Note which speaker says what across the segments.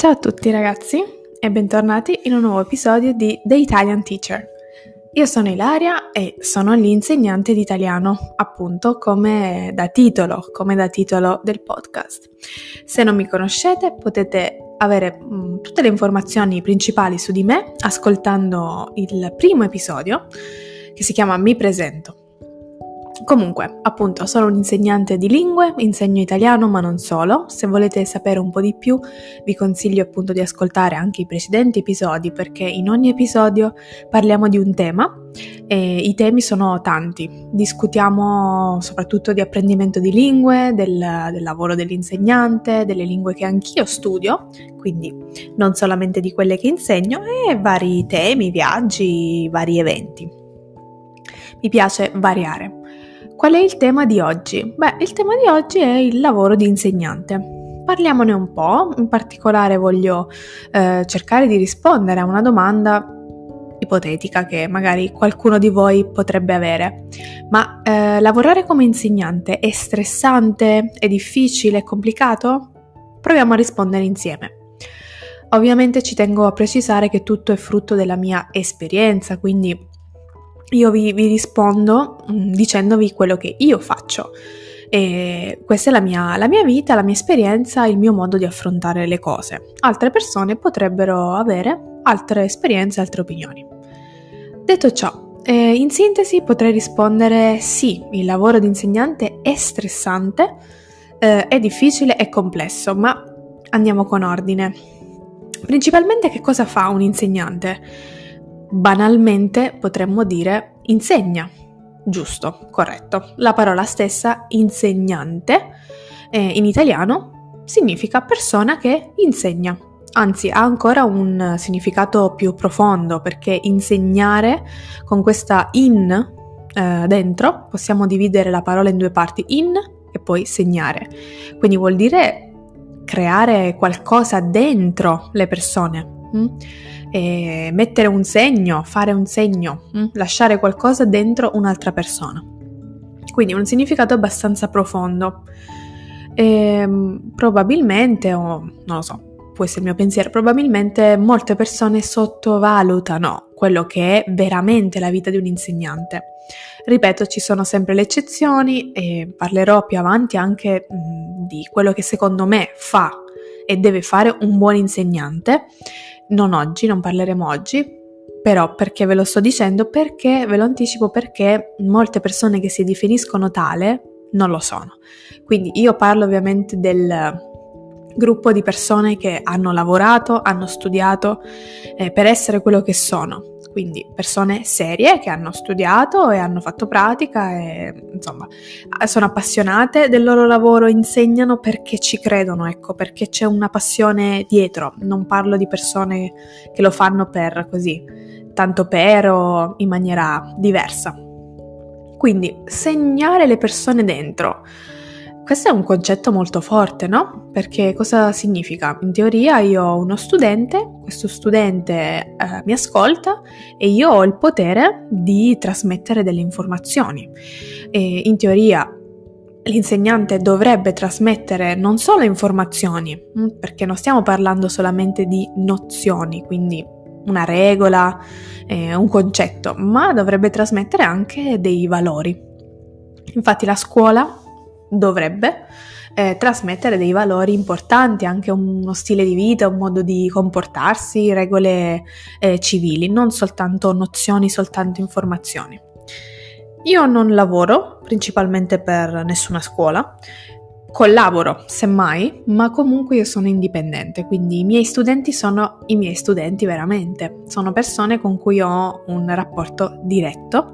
Speaker 1: Ciao a tutti ragazzi e bentornati in un nuovo episodio di The Italian Teacher. Io sono Ilaria e sono l'insegnante di italiano, appunto come da titolo, come da titolo del podcast. Se non mi conoscete potete avere mh, mm, tutte le informazioni principali su di me ascoltando il primo episodio che si chiama Mi presento. Comunque, appunto, sono un insegnante di lingue, insegno italiano ma non solo. Se volete sapere un po' di più, vi consiglio appunto di ascoltare anche i precedenti episodi perché in ogni episodio parliamo di un tema e i temi sono tanti. Discutiamo soprattutto di apprendimento di lingue, del, del lavoro dell'insegnante, delle lingue che anch'io studio, quindi non solamente di quelle che insegno, e vari temi, viaggi, vari eventi. Mi piace variare. Qual è il tema di oggi? Beh, il tema di oggi è il lavoro di insegnante. Parliamone un po', in particolare voglio eh, cercare di rispondere a una domanda ipotetica che magari qualcuno di voi potrebbe avere. Ma eh, lavorare come insegnante è stressante, è difficile, è complicato? Proviamo a rispondere insieme. Ovviamente ci tengo a precisare che tutto è frutto della mia esperienza, quindi io vi, vi rispondo mm, dicendovi quello che io faccio. E questa è la mia, la mia, vita, la mia esperienza, il mio modo di affrontare le cose. Altre persone potrebbero avere altre esperienze, altre opinioni. Detto ciò, eh, in sintesi potrei rispondere sì, il lavoro di insegnante è stressante, eh, è difficile, è complesso, ma andiamo con ordine. Principalmente che cosa fa un insegnante? Banalmente potremmo dire insegna. Giusto, corretto. La parola stessa insegnante eh, in italiano significa persona che insegna. Anzi, ha ancora un significato più profondo perché insegnare con questa in eh, dentro possiamo dividere la parola in due parti, in e poi segnare. Quindi vuol dire creare qualcosa dentro le persone. Mm? Eh, mettere un segno, fare un segno, mh? Mm, lasciare qualcosa dentro un'altra persona. Quindi un significato abbastanza profondo. E, ehm, probabilmente, o non lo so, può essere il mio pensiero, probabilmente molte persone sottovalutano quello che è veramente la vita di un insegnante. Ripeto, ci sono sempre le eccezioni e parlerò più avanti anche mh, mm, di quello che secondo me fa e deve fare un buon insegnante non oggi, non parleremo oggi, però perché ve lo sto dicendo? Perché ve lo anticipo perché molte persone che si definiscono tale non lo sono. Quindi io parlo ovviamente del gruppo di persone che hanno lavorato, hanno studiato eh, per essere quello che sono quindi persone serie che hanno studiato e hanno fatto pratica e insomma sono appassionate del loro lavoro, insegnano perché ci credono, ecco, perché c'è una passione dietro. Non parlo di persone che lo fanno per così, tanto per o in maniera diversa. Quindi segnare le persone dentro questo è un concetto molto forte, no? Perché cosa significa? In teoria io ho uno studente, questo studente eh, mi ascolta e io ho il potere di trasmettere delle informazioni. E in teoria l'insegnante dovrebbe trasmettere non solo informazioni, mm, perché non stiamo parlando solamente di nozioni, quindi una regola, eh, un concetto, ma dovrebbe trasmettere anche dei valori. Infatti la scuola dovrebbe eh, trasmettere dei valori importanti, anche uno stile di vita, un modo di comportarsi, regole eh, civili, non soltanto nozioni, soltanto informazioni. Io non lavoro principalmente per nessuna scuola, collaboro semmai, ma comunque io sono indipendente, quindi i miei studenti sono i miei studenti veramente, sono persone con cui ho un rapporto diretto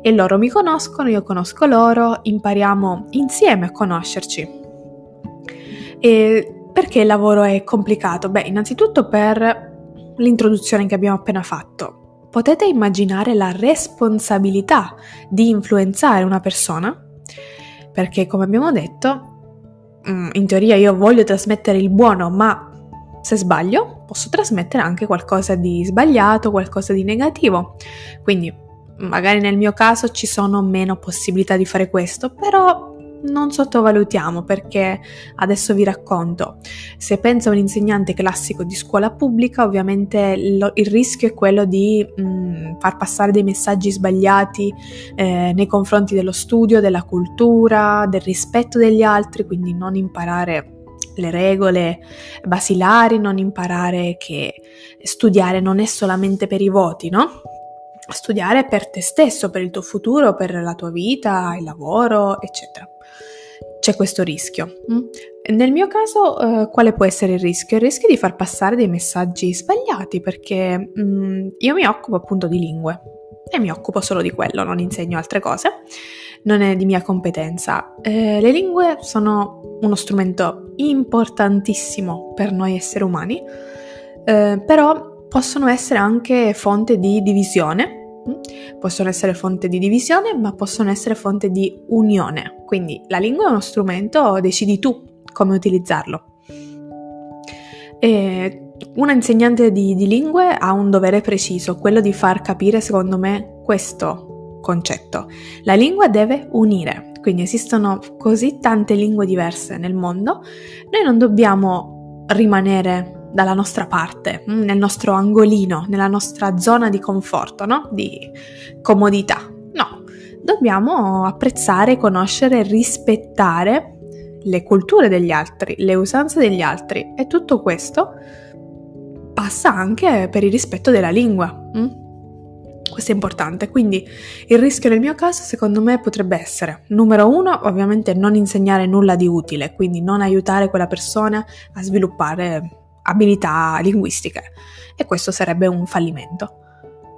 Speaker 1: e loro mi conoscono, io conosco loro, impariamo insieme a conoscerci. E perché il lavoro è complicato? Beh, innanzitutto per l'introduzione che abbiamo appena fatto. Potete immaginare la responsabilità di influenzare una persona? Perché, come abbiamo detto, in teoria io voglio trasmettere il buono, ma se sbaglio posso trasmettere anche qualcosa di sbagliato, qualcosa di negativo. Quindi magari nel mio caso ci sono meno possibilità di fare questo, però non sottovalutiamo perché adesso vi racconto. Se pensa un insegnante classico di scuola pubblica, ovviamente lo, il rischio è quello di mh, mm, far passare dei messaggi sbagliati eh, nei confronti dello studio, della cultura, del rispetto degli altri, quindi non imparare le regole basilari, non imparare che studiare non è solamente per i voti, no? Studiare per te stesso, per il tuo futuro, per la tua vita, il lavoro, eccetera. C'è questo rischio. Mm? Nel mio caso, eh, quale può essere il rischio? Il rischio di far passare dei messaggi sbagliati perché mm, io mi occupo appunto di lingue e mi occupo solo di quello, non insegno altre cose, non è di mia competenza. Eh, le lingue sono uno strumento importantissimo per noi esseri umani, eh, però possono essere anche fonte di divisione? Possono essere fonte di divisione, ma possono essere fonte di unione. Quindi la lingua è uno strumento, decidi tu come utilizzarlo. E una insegnante di, di lingue ha un dovere preciso, quello di far capire, secondo me, questo concetto. La lingua deve unire, quindi esistono così tante lingue diverse nel mondo, noi non dobbiamo rimanere dalla nostra parte, mm, nel nostro angolino, nella nostra zona di conforto, no? di comodità. No, dobbiamo apprezzare, conoscere, rispettare le culture degli altri, le usanze degli altri e tutto questo passa anche per il rispetto della lingua. Mm? Questo è importante, quindi il rischio nel mio caso secondo me potrebbe essere, numero uno, ovviamente non insegnare nulla di utile, quindi non aiutare quella persona a sviluppare abilità linguistiche e questo sarebbe un fallimento.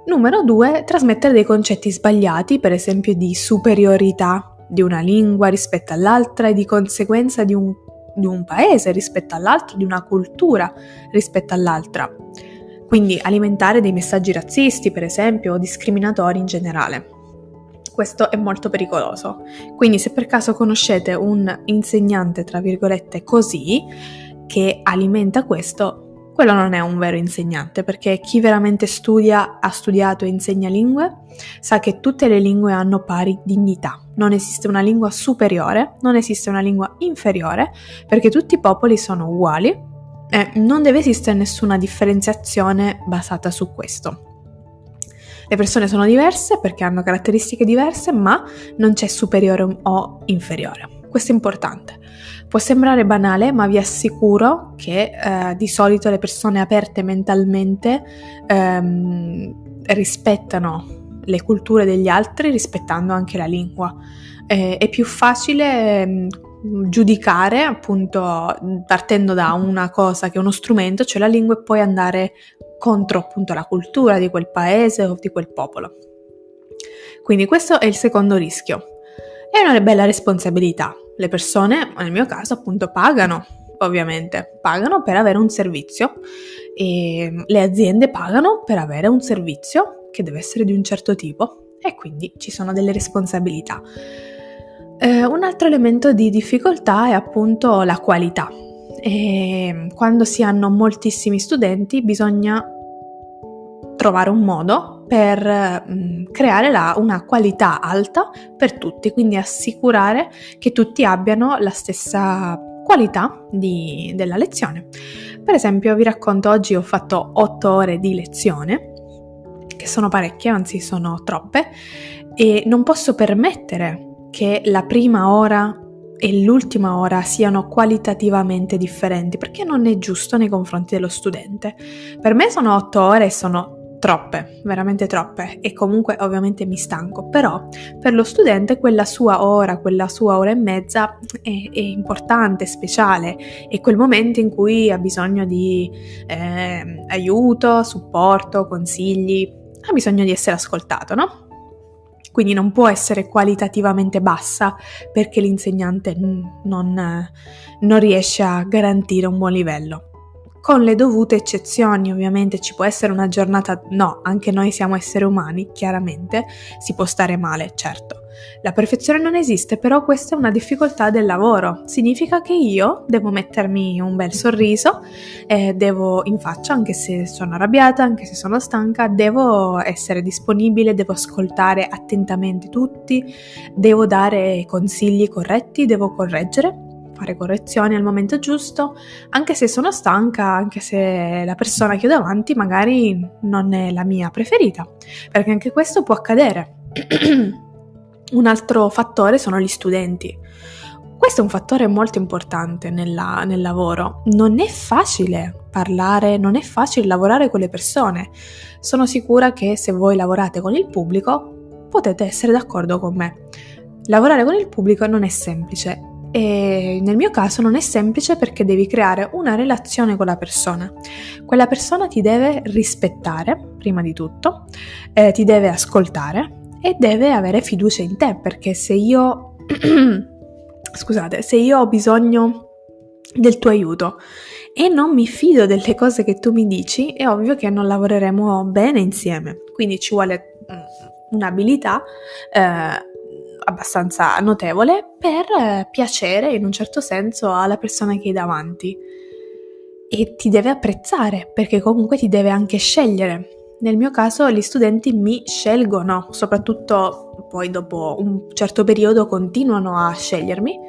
Speaker 1: Numero due, trasmettere dei concetti sbagliati, per esempio di superiorità di una lingua rispetto all'altra e di conseguenza di un di un paese rispetto all'altro, di una cultura rispetto all'altra. Quindi alimentare dei messaggi razzisti, per esempio, o discriminatori in generale. Questo è molto pericoloso. Quindi se per caso conoscete un insegnante, tra virgolette, così, che alimenta questo, quello non è un vero insegnante, perché chi veramente studia, ha studiato e insegna lingue, sa che tutte le lingue hanno pari dignità. Non esiste una lingua superiore, non esiste una lingua inferiore, perché tutti i popoli sono uguali e non deve esistere nessuna differenziazione basata su questo. Le persone sono diverse perché hanno caratteristiche diverse, ma non c'è superiore o inferiore. Questo è importante. Può sembrare banale, ma vi assicuro che eh, di solito le persone aperte mentalmente ehm, rispettano le culture degli altri rispettando anche la lingua. Eh, è più facile eh, giudicare appunto partendo da una cosa che è uno strumento, cioè la lingua, e poi andare contro appunto la cultura di quel paese o di quel popolo. Quindi questo è il secondo rischio. È una bella responsabilità, le persone, nel mio caso appunto, pagano, ovviamente, pagano per avere un servizio e le aziende pagano per avere un servizio che deve essere di un certo tipo e quindi ci sono delle responsabilità. Eh, un altro elemento di difficoltà è appunto la qualità. E quando si hanno moltissimi studenti bisogna trovare un modo per mh, mm, creare la, una qualità alta per tutti, quindi assicurare che tutti abbiano la stessa qualità di, della lezione. Per esempio, vi racconto oggi ho fatto 8 ore di lezione, che sono parecchie, anzi sono troppe, e non posso permettere che la prima ora e l'ultima ora siano qualitativamente differenti perché non è giusto nei confronti dello studente. Per me sono 8 ore e sono troppe, veramente troppe. E comunque ovviamente mi stanco, però per lo studente quella sua ora, quella sua ora e mezza è, è importante, speciale, è quel momento in cui ha bisogno di eh, aiuto, supporto, consigli, ha bisogno di essere ascoltato, no? Quindi non può essere qualitativamente bassa perché l'insegnante non, non riesce a garantire un buon livello con le dovute eccezioni, ovviamente ci può essere una giornata, no, anche noi siamo esseri umani, chiaramente, si può stare male, certo, La perfezione non esiste, però questa è una difficoltà del lavoro. Significa che io devo mettermi un bel sorriso, eh, devo in faccia, anche se sono arrabbiata, anche se sono stanca, devo essere disponibile, devo ascoltare attentamente tutti, devo dare consigli corretti, devo correggere fare correzioni al momento giusto, anche se sono stanca, anche se la persona che ho davanti magari non è la mia preferita, perché anche questo può accadere. Un altro fattore sono gli studenti. Questo è un fattore molto importante nella, nel lavoro. Non è facile parlare, non è facile lavorare con le persone. Sono sicura che se voi lavorate con il pubblico potete essere d'accordo con me. Lavorare con il pubblico non è semplice e nel mio caso non è semplice perché devi creare una relazione con la persona. Quella persona ti deve rispettare, prima di tutto, eh, ti deve ascoltare e deve avere fiducia in te perché se io... scusate, se io ho bisogno del tuo aiuto e non mi fido delle cose che tu mi dici, è ovvio che non lavoreremo bene insieme. Quindi ci vuole mm, un'abilità eh, abbastanza notevole per eh, piacere in un certo senso alla persona che hai davanti e ti deve apprezzare perché comunque ti deve anche scegliere. Nel mio caso gli studenti mi scelgono, soprattutto poi dopo un certo periodo continuano a scegliermi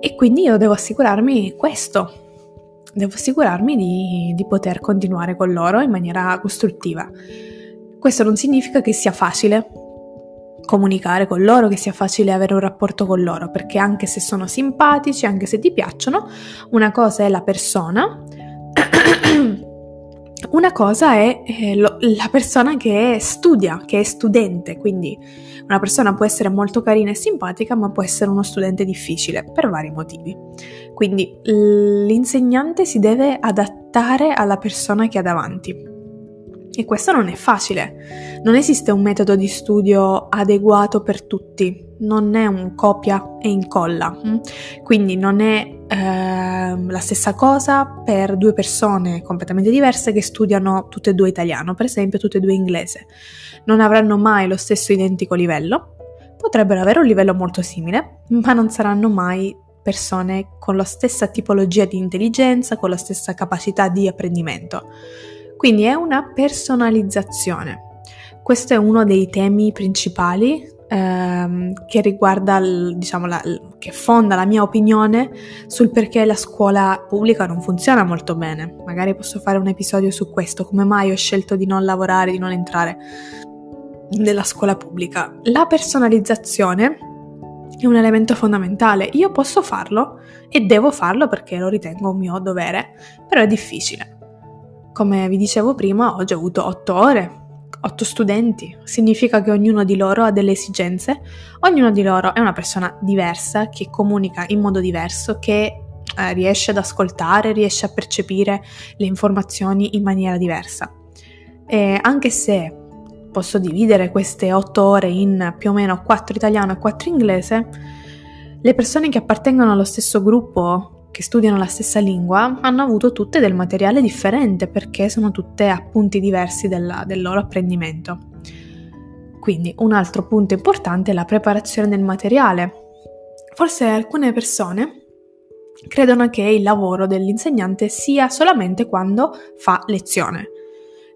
Speaker 1: e quindi io devo assicurarmi questo, devo assicurarmi di, di poter continuare con loro in maniera costruttiva. Questo non significa che sia facile, comunicare con loro, che sia facile avere un rapporto con loro, perché anche se sono simpatici, anche se ti piacciono, una cosa è la persona, una cosa è eh, lo, la persona che studia, che è studente, quindi una persona può essere molto carina e simpatica, ma può essere uno studente difficile per vari motivi. Quindi l'insegnante si deve adattare alla persona che ha davanti. E questo non è facile. Non esiste un metodo di studio adeguato per tutti, non è un copia e incolla. Mm? Quindi non è eh, la stessa cosa per due persone completamente diverse che studiano tutte e due italiano, per esempio tutte e due inglese. Non avranno mai lo stesso identico livello, potrebbero avere un livello molto simile, ma non saranno mai persone con la stessa tipologia di intelligenza, con la stessa capacità di apprendimento. Quindi è una personalizzazione. Questo è uno dei temi principali ehm, che riguarda, diciamo, la, che fonda la mia opinione sul perché la scuola pubblica non funziona molto bene. Magari posso fare un episodio su questo, come mai ho scelto di non lavorare, di non entrare nella scuola pubblica. La personalizzazione è un elemento fondamentale. Io posso farlo e devo farlo perché lo ritengo un mio dovere, però è difficile. Come vi dicevo prima, oggi ho avuto 8 ore, 8 studenti, significa che ognuno di loro ha delle esigenze, ognuno di loro è una persona diversa, che comunica in modo diverso, che eh, riesce ad ascoltare, riesce a percepire le informazioni in maniera diversa. E anche se posso dividere queste 8 ore in più o meno 4 italiano e 4 inglese, le persone che appartengono allo stesso gruppo che studiano la stessa lingua hanno avuto tutte del materiale differente perché sono tutte appunti diversi della, del loro apprendimento. Quindi un altro punto importante è la preparazione del materiale. Forse alcune persone credono che il lavoro dell'insegnante sia solamente quando fa lezione.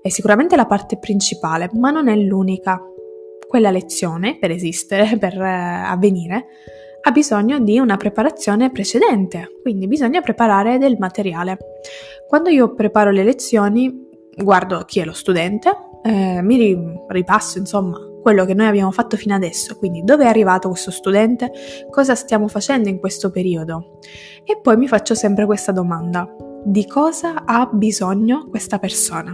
Speaker 1: È sicuramente la parte principale, ma non è l'unica. Quella lezione, per esistere, per eh, avvenire, ha bisogno di una preparazione precedente, quindi bisogna preparare del materiale. Quando io preparo le lezioni, guardo chi è lo studente, eh, mi ripasso insomma quello che noi abbiamo fatto fino adesso, quindi dove è arrivato questo studente, cosa stiamo facendo in questo periodo e poi mi faccio sempre questa domanda, di cosa ha bisogno questa persona?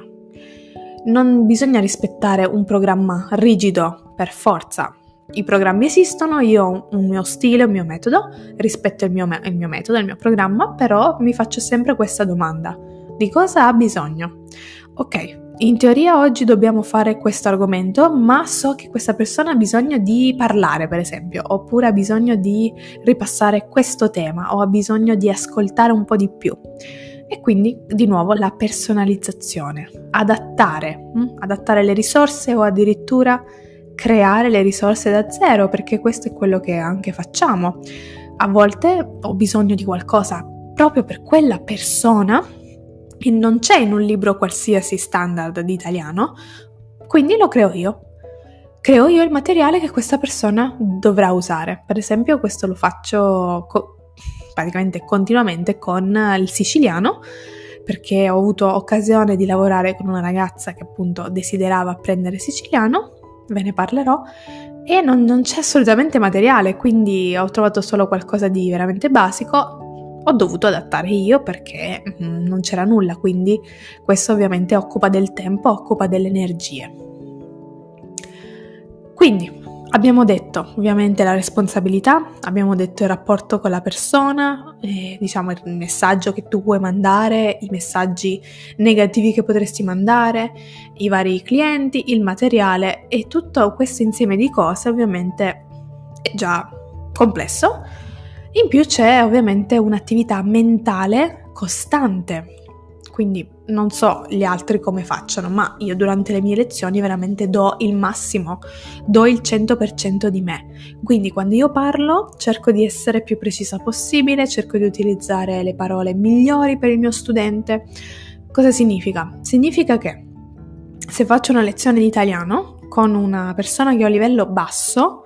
Speaker 1: Non bisogna rispettare un programma rigido per forza, i programmi esistono, io ho un mio stile, un mio metodo, rispetto il mio, me- il mio metodo, il mio programma, però mi faccio sempre questa domanda. Di cosa ha bisogno? Ok, in teoria oggi dobbiamo fare questo argomento, ma so che questa persona ha bisogno di parlare, per esempio, oppure ha bisogno di ripassare questo tema o ha bisogno di ascoltare un po' di più. E quindi di nuovo la personalizzazione, adattare, hm? adattare le risorse o addirittura creare le risorse da zero, perché questo è quello che anche facciamo. A volte ho bisogno di qualcosa proprio per quella persona e non c'è in un libro qualsiasi standard di italiano, quindi lo creo io. Creo io il materiale che questa persona dovrà usare. Per esempio, questo lo faccio co- praticamente continuamente con il siciliano perché ho avuto occasione di lavorare con una ragazza che appunto desiderava apprendere siciliano, ve ne parlerò, e non, non c'è assolutamente materiale, quindi ho trovato solo qualcosa di veramente basico, ho dovuto adattare io perché mm, non c'era nulla, quindi questo ovviamente occupa del tempo, occupa delle energie. Quindi Abbiamo detto ovviamente la responsabilità, abbiamo detto il rapporto con la persona, eh, diciamo il messaggio che tu vuoi mandare, i messaggi negativi che potresti mandare, i vari clienti, il materiale e tutto questo insieme di cose ovviamente è già complesso. In più c'è ovviamente un'attività mentale costante quindi non so gli altri come facciano, ma io durante le mie lezioni veramente do il massimo, do il 100% di me. Quindi quando io parlo cerco di essere più precisa possibile, cerco di utilizzare le parole migliori per il mio studente. Cosa significa? Significa che se faccio una lezione di italiano con una persona che ho a livello basso,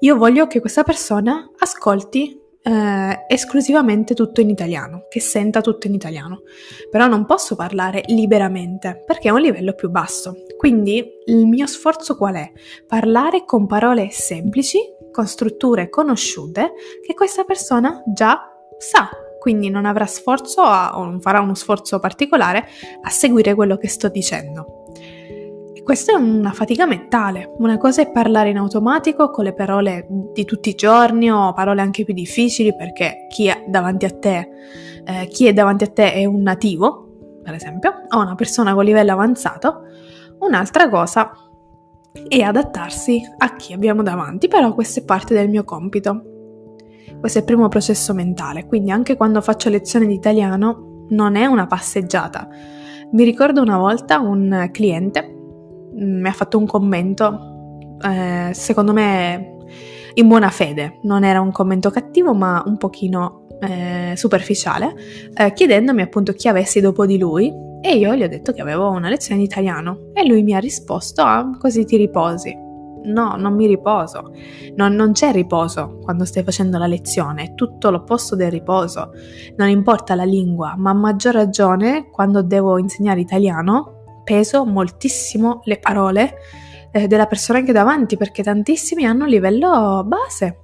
Speaker 1: io voglio che questa persona ascolti eh, esclusivamente tutto in italiano, che senta tutto in italiano. Però non posso parlare liberamente perché è un livello più basso. Quindi il mio sforzo qual è? Parlare con parole semplici, con strutture conosciute che questa persona già sa. Quindi non avrà sforzo a, o non farà uno sforzo particolare a seguire quello che sto dicendo. Questa è una fatica mentale. Una cosa è parlare in automatico con le parole di tutti i giorni o parole anche più difficili perché chi è davanti a te, eh, chi è davanti a te è un nativo, per esempio, o una persona con livello avanzato. Un'altra cosa è adattarsi a chi abbiamo davanti, però questo è parte del mio compito. Questo è il primo processo mentale, quindi anche quando faccio lezione di italiano non è una passeggiata. Mi ricordo una volta un cliente mi ha fatto un commento, eh, secondo me in buona fede, non era un commento cattivo ma un pochino eh, superficiale, eh, chiedendomi appunto chi avessi dopo di lui e io gli ho detto che avevo una lezione di italiano e lui mi ha risposto ah, così ti riposi. No, non mi riposo. Non, non, c'è riposo quando stai facendo la lezione, è tutto l'opposto del riposo. Non importa la lingua, ma a maggior ragione quando devo insegnare italiano peso moltissimo le parole eh, della persona che ho davanti perché tantissimi hanno un livello base.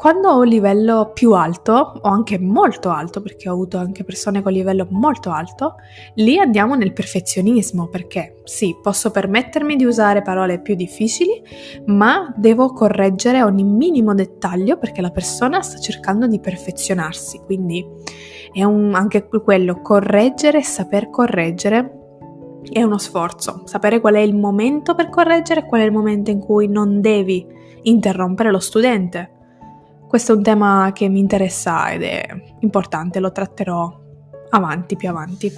Speaker 1: Quando ho un livello più alto, o anche molto alto, perché ho avuto anche persone con livello molto alto, lì andiamo nel perfezionismo, perché sì, posso permettermi di usare parole più difficili, ma devo correggere ogni minimo dettaglio perché la persona sta cercando di perfezionarsi, quindi è un, anche quello, correggere e saper correggere è uno sforzo, sapere qual è il momento per correggere e qual è il momento in cui non devi interrompere lo studente. Questo è un tema che mi interessa ed è importante, lo tratterò avanti, più avanti.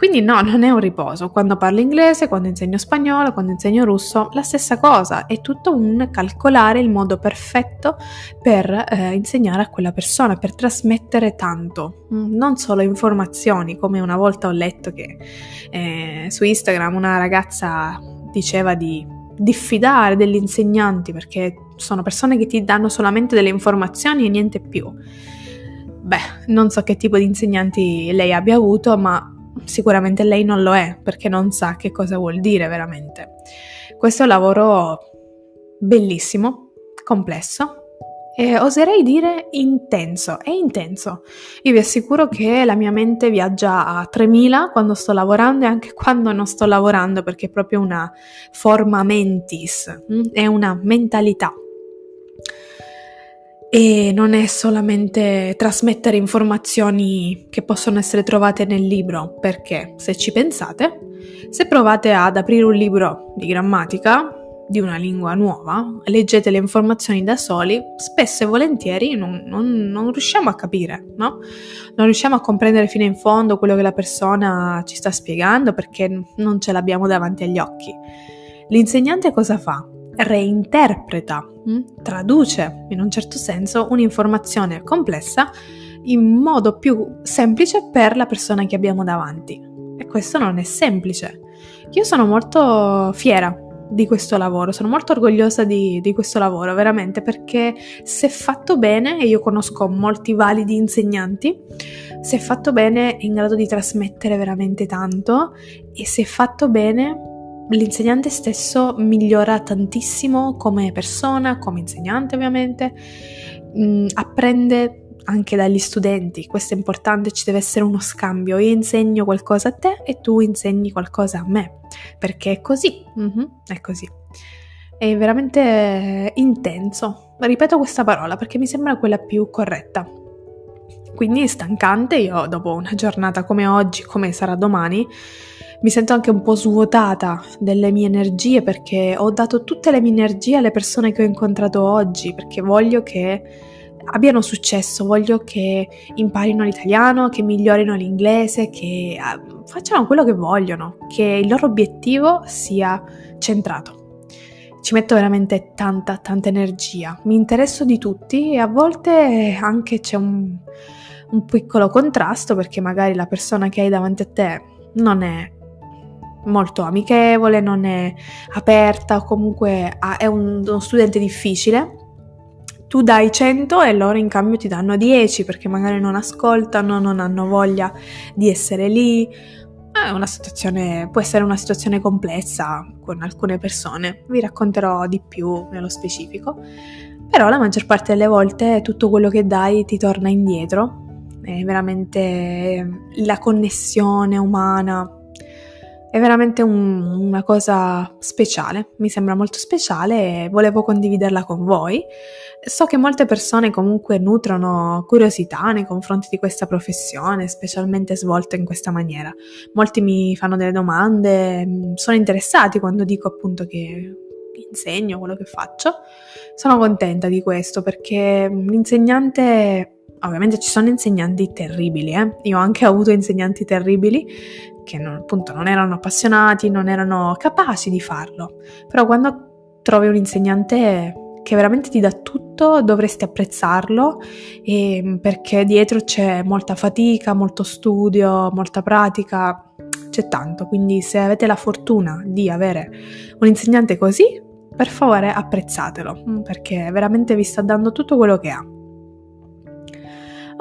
Speaker 1: Quindi no, non è un riposo. Quando parlo inglese, quando insegno spagnolo, quando insegno russo, la stessa cosa. È tutto un calcolare il modo perfetto per eh, insegnare a quella persona, per trasmettere tanto. Mm, non solo informazioni, come una volta ho letto che eh, su Instagram una ragazza diceva di diffidare degli insegnanti perché sono persone che ti danno solamente delle informazioni e niente più. Beh, non so che tipo di insegnanti lei abbia avuto, ma sicuramente lei non lo è perché non sa che cosa vuol dire veramente. Questo è un lavoro bellissimo, complesso e oserei dire intenso, è intenso. Io vi assicuro che la mia mente viaggia a 3000 quando sto lavorando e anche quando non sto lavorando perché è proprio una forma mentis, mm? è una mentalità e non è solamente trasmettere informazioni che possono essere trovate nel libro, perché se ci pensate, se provate ad aprire un libro di grammatica di una lingua nuova, leggete le informazioni da soli, spesso e volentieri non, non, non riusciamo a capire, no? Non riusciamo a comprendere fino in fondo quello che la persona ci sta spiegando perché non ce l'abbiamo davanti agli occhi. L'insegnante cosa fa? Reinterpreta, mm, traduce in un certo senso un'informazione complessa in modo più semplice per la persona che abbiamo davanti. E questo non è semplice. Io sono molto fiera di questo lavoro, sono molto orgogliosa di, di, questo lavoro, veramente, perché se fatto bene, e io conosco molti validi insegnanti, se fatto bene è in grado di trasmettere veramente tanto e se fatto bene l'insegnante stesso migliora tantissimo come persona, come insegnante ovviamente, mh, mm, apprende anche dagli studenti, questo è importante, ci deve essere uno scambio, io insegno qualcosa a te e tu insegni qualcosa a me, perché è così, mm-hmm, è così. È veramente intenso, ripeto questa parola perché mi sembra quella più corretta. Quindi è stancante, io dopo una giornata come oggi, come sarà domani, mi sento anche un po' svuotata delle mie energie perché ho dato tutte le mie energie alle persone che ho incontrato oggi, perché voglio che abbiano successo, voglio che imparino l'italiano, che migliorino l'inglese, che ah, facciano quello che vogliono, che il loro obiettivo sia centrato. Ci metto veramente tanta, tanta energia, mi interesso di tutti e a volte anche c'è un, un piccolo contrasto perché magari la persona che hai davanti a te non è molto amichevole, non è aperta comunque è uno studente difficile tu dai 100 e loro in cambio ti danno 10 perché magari non ascoltano, non hanno voglia di essere lì. È una situazione, può essere una situazione complessa con alcune persone, vi racconterò di più nello specifico. Però la maggior parte delle volte tutto quello che dai ti torna indietro, è veramente la connessione umana, è veramente un, una cosa speciale, mi sembra molto speciale e volevo condividerla con voi. So che molte persone comunque nutrono curiosità nei confronti di questa professione, specialmente svolta in questa maniera. Molti mi fanno delle domande, mm, sono interessati quando dico appunto che insegno quello che faccio. Sono contenta di questo perché l'insegnante ovviamente ci sono insegnanti terribili, eh? io ho anche avuto insegnanti terribili che non, appunto non erano appassionati, non erano capaci di farlo, però quando trovi un insegnante che veramente ti dà tutto, dovresti apprezzarlo perché dietro c'è molta fatica, molto studio, molta pratica, c'è tanto, quindi se avete la fortuna di avere un insegnante così, per favore apprezzatelo, perché veramente vi sta dando tutto quello che ha.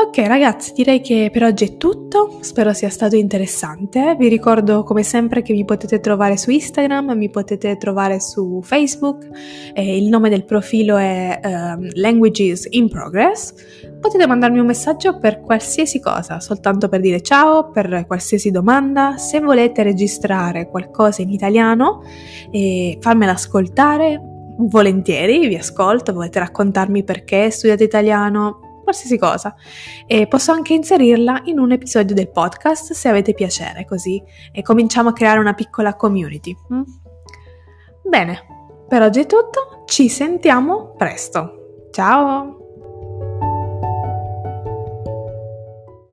Speaker 1: Ok ragazzi, direi che per oggi è tutto, spero sia stato interessante. Vi ricordo come sempre che mi potete trovare su Instagram, mi potete trovare su Facebook, eh, il nome del profilo è uh, Languages in Progress. Potete mandarmi un messaggio per qualsiasi cosa, soltanto per dire ciao, per qualsiasi domanda. Se volete registrare qualcosa in italiano e farmela ascoltare, volentieri vi ascolto, volete raccontarmi perché studiate italiano, qualsiasi cosa. E posso anche inserirla in un episodio del podcast se avete piacere, così e cominciamo a creare una piccola community. Mm? Bene, per oggi è tutto, ci sentiamo presto. Ciao!